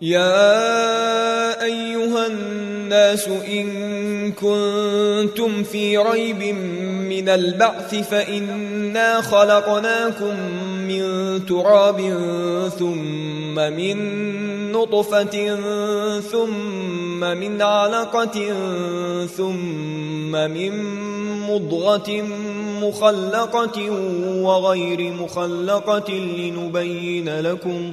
يا أيها الناس إن كنتم في ريب من البعث فإنا خلقناكم من تراب ثم من نطفة ثم من علقة ثم من مضغة مخلقة وغير مخلقة لنبين لكم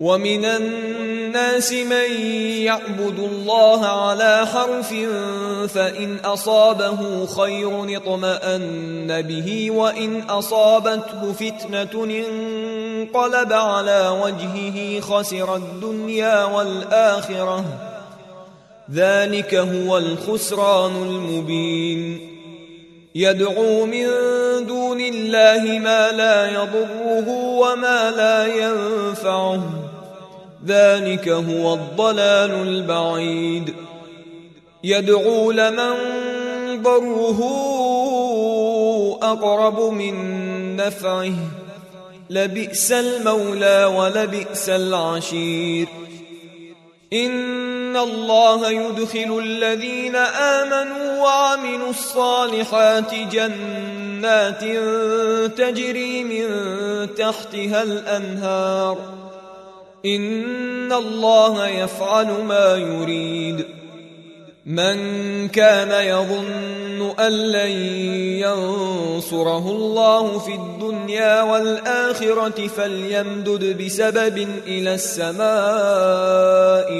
ومن الناس من يعبد الله على حرف فإن أصابه خير اطمأن به وإن أصابته فتنة انقلب على وجهه خسر الدنيا والآخرة. ذلك هو الخسران المبين. يدعو من دون الله ما لا يضره وما لا ينفعه. ذلك هو الضلال البعيد. يدعو لمن ضره أقرب من نفعه. لبئس المولى ولبئس العشير. إن الله يدخل الذين آمنوا وعملوا الصالحات جنات تجري من تحتها الأنهار. ان الله يفعل ما يريد. من كان يظن ان لن ينصره الله في الدنيا والاخره فليمدد بسبب إلى السماء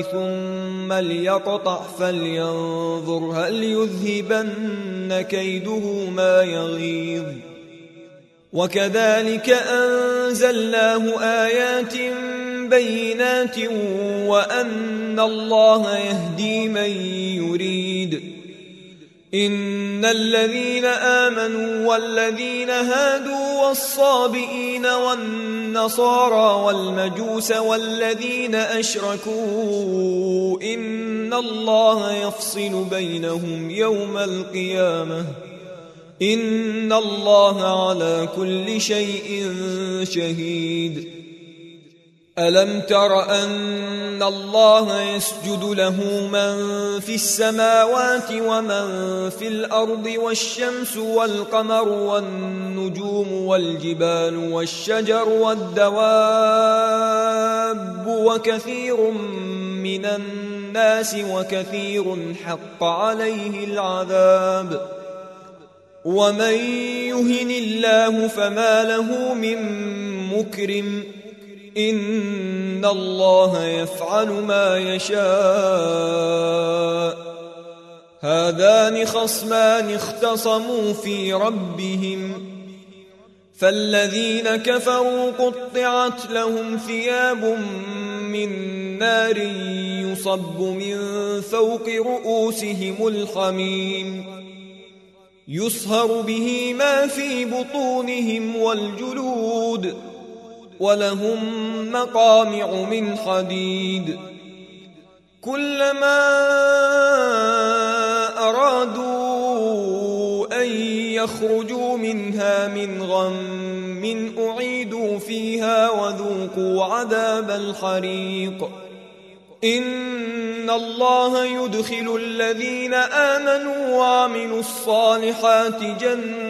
ثم ليقطع فلينظر هل يذهبن كيده ما يغيظ. وكذلك انزلناه ايات بينات وان الله يهدي من يريد إن الذين آمنوا والذين هادوا والصابئين والنصارى والمجوس والذين أشركوا إن الله يفصل بينهم يوم القيامة إن الله على كل شيء شهيد ألم تر أن الله يسجد له من في السماوات ومن في الأرض والشمس والقمر والنجوم والجبال والشجر والدواب وكثير من الناس وكثير حق عليه العذاب ومن يهن الله فما له من مكرم إن الله يفعل ما يشاء. هذان خصمان اختصموا في ربهم. فالذين كفروا قطعت لهم ثياب من نار يصب من فوق رؤوسهم الحميم يصهر به ما في بطونهم والجلود. ولهم مقامع من حديد. كلما أرادوا أن يخرجوا منها من غم أعيدوا فيها وذوقوا عذاب الحريق. إن الله يدخل الذين آمنوا وعملوا الصالحات جنات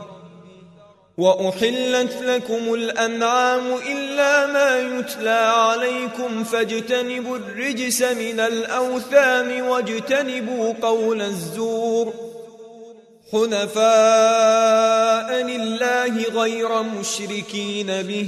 وأحلت لكم الأنعام إلا ما يتلى عليكم فاجتنبوا الرجس من الأوثان واجتنبوا قول الزور حنفاء لله غير مشركين به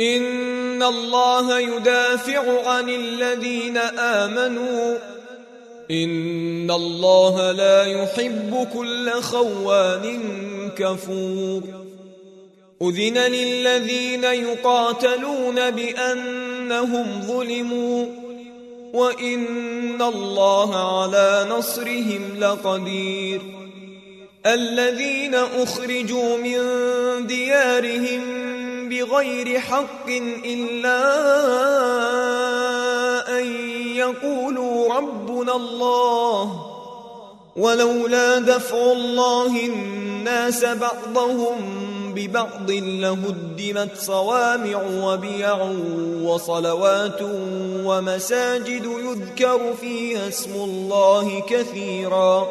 ان الله يدافع عن الذين امنوا. ان الله لا يحب كل خوان كفور. أذن للذين يقاتلون بأنهم ظلموا. وإن الله على نصرهم لقدير. الذين أخرجوا من ديارهم بغير حق إلا أن يقولوا ربنا الله. ولولا دفع الله الناس بعضهم ببعض لهدمت صوامع وبيع وصلوات ومساجد يذكر فيها اسم الله كثيرا.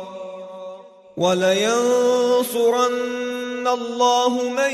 ولينصرن الله من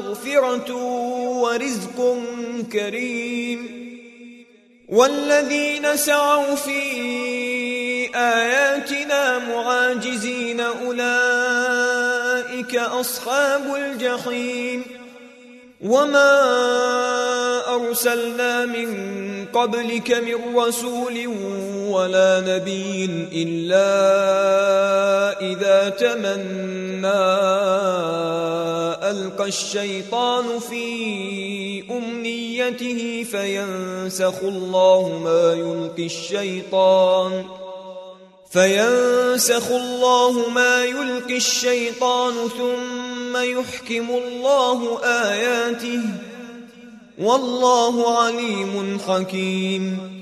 مغفرة ورزق كريم. والذين سعوا في بآياتنا معاجزين أولئك أصحاب الجحيم. وما أرسلنا من قبلك من رسول ولا نبي إلا إذا تمنى ألقى الشيطان في أمنيته فينسخ الله ما يلقي الشيطان فينسخ الله ما يلقي الشيطان ثم يحكم الله آياته والله عليم حكيم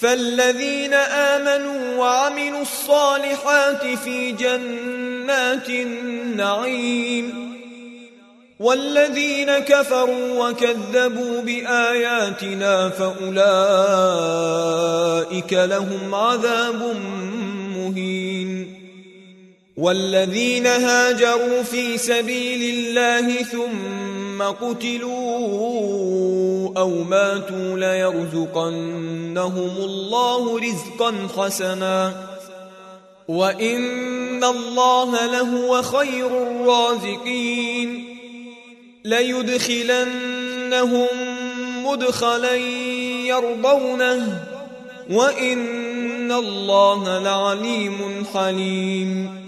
فالذين آمنوا وعملوا الصالحات في جنات النعيم والذين كفروا وكذبوا بآياتنا فأولئك لهم عذاب مهين والذين هاجروا في سبيل الله ثم قتلوا أو ماتوا ليرزقنهم الله رزقا حسنا. وإن الله لهو خير الرازقين. ليدخلنهم مدخلا يرضونه. وإن الله لعليم حليم.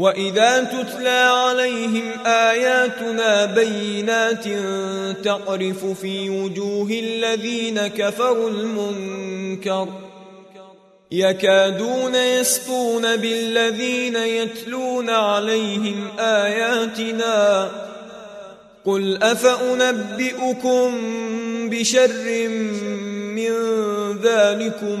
واذا تتلى عليهم اياتنا بينات تعرف في وجوه الذين كفروا المنكر يكادون يسطون بالذين يتلون عليهم اياتنا قل افانبئكم بشر من ذلكم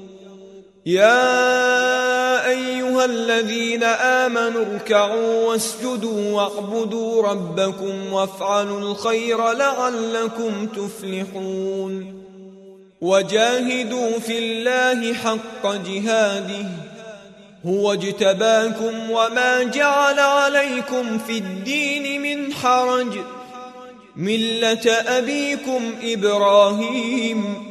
يا أيها الذين آمنوا اركعوا واسجدوا واعبدوا ربكم وافعلوا الخير لعلكم تفلحون وجاهدوا في الله حق جهاده هو اجتباكم وما جعل عليكم في الدين من حرج ملة أبيكم إبراهيم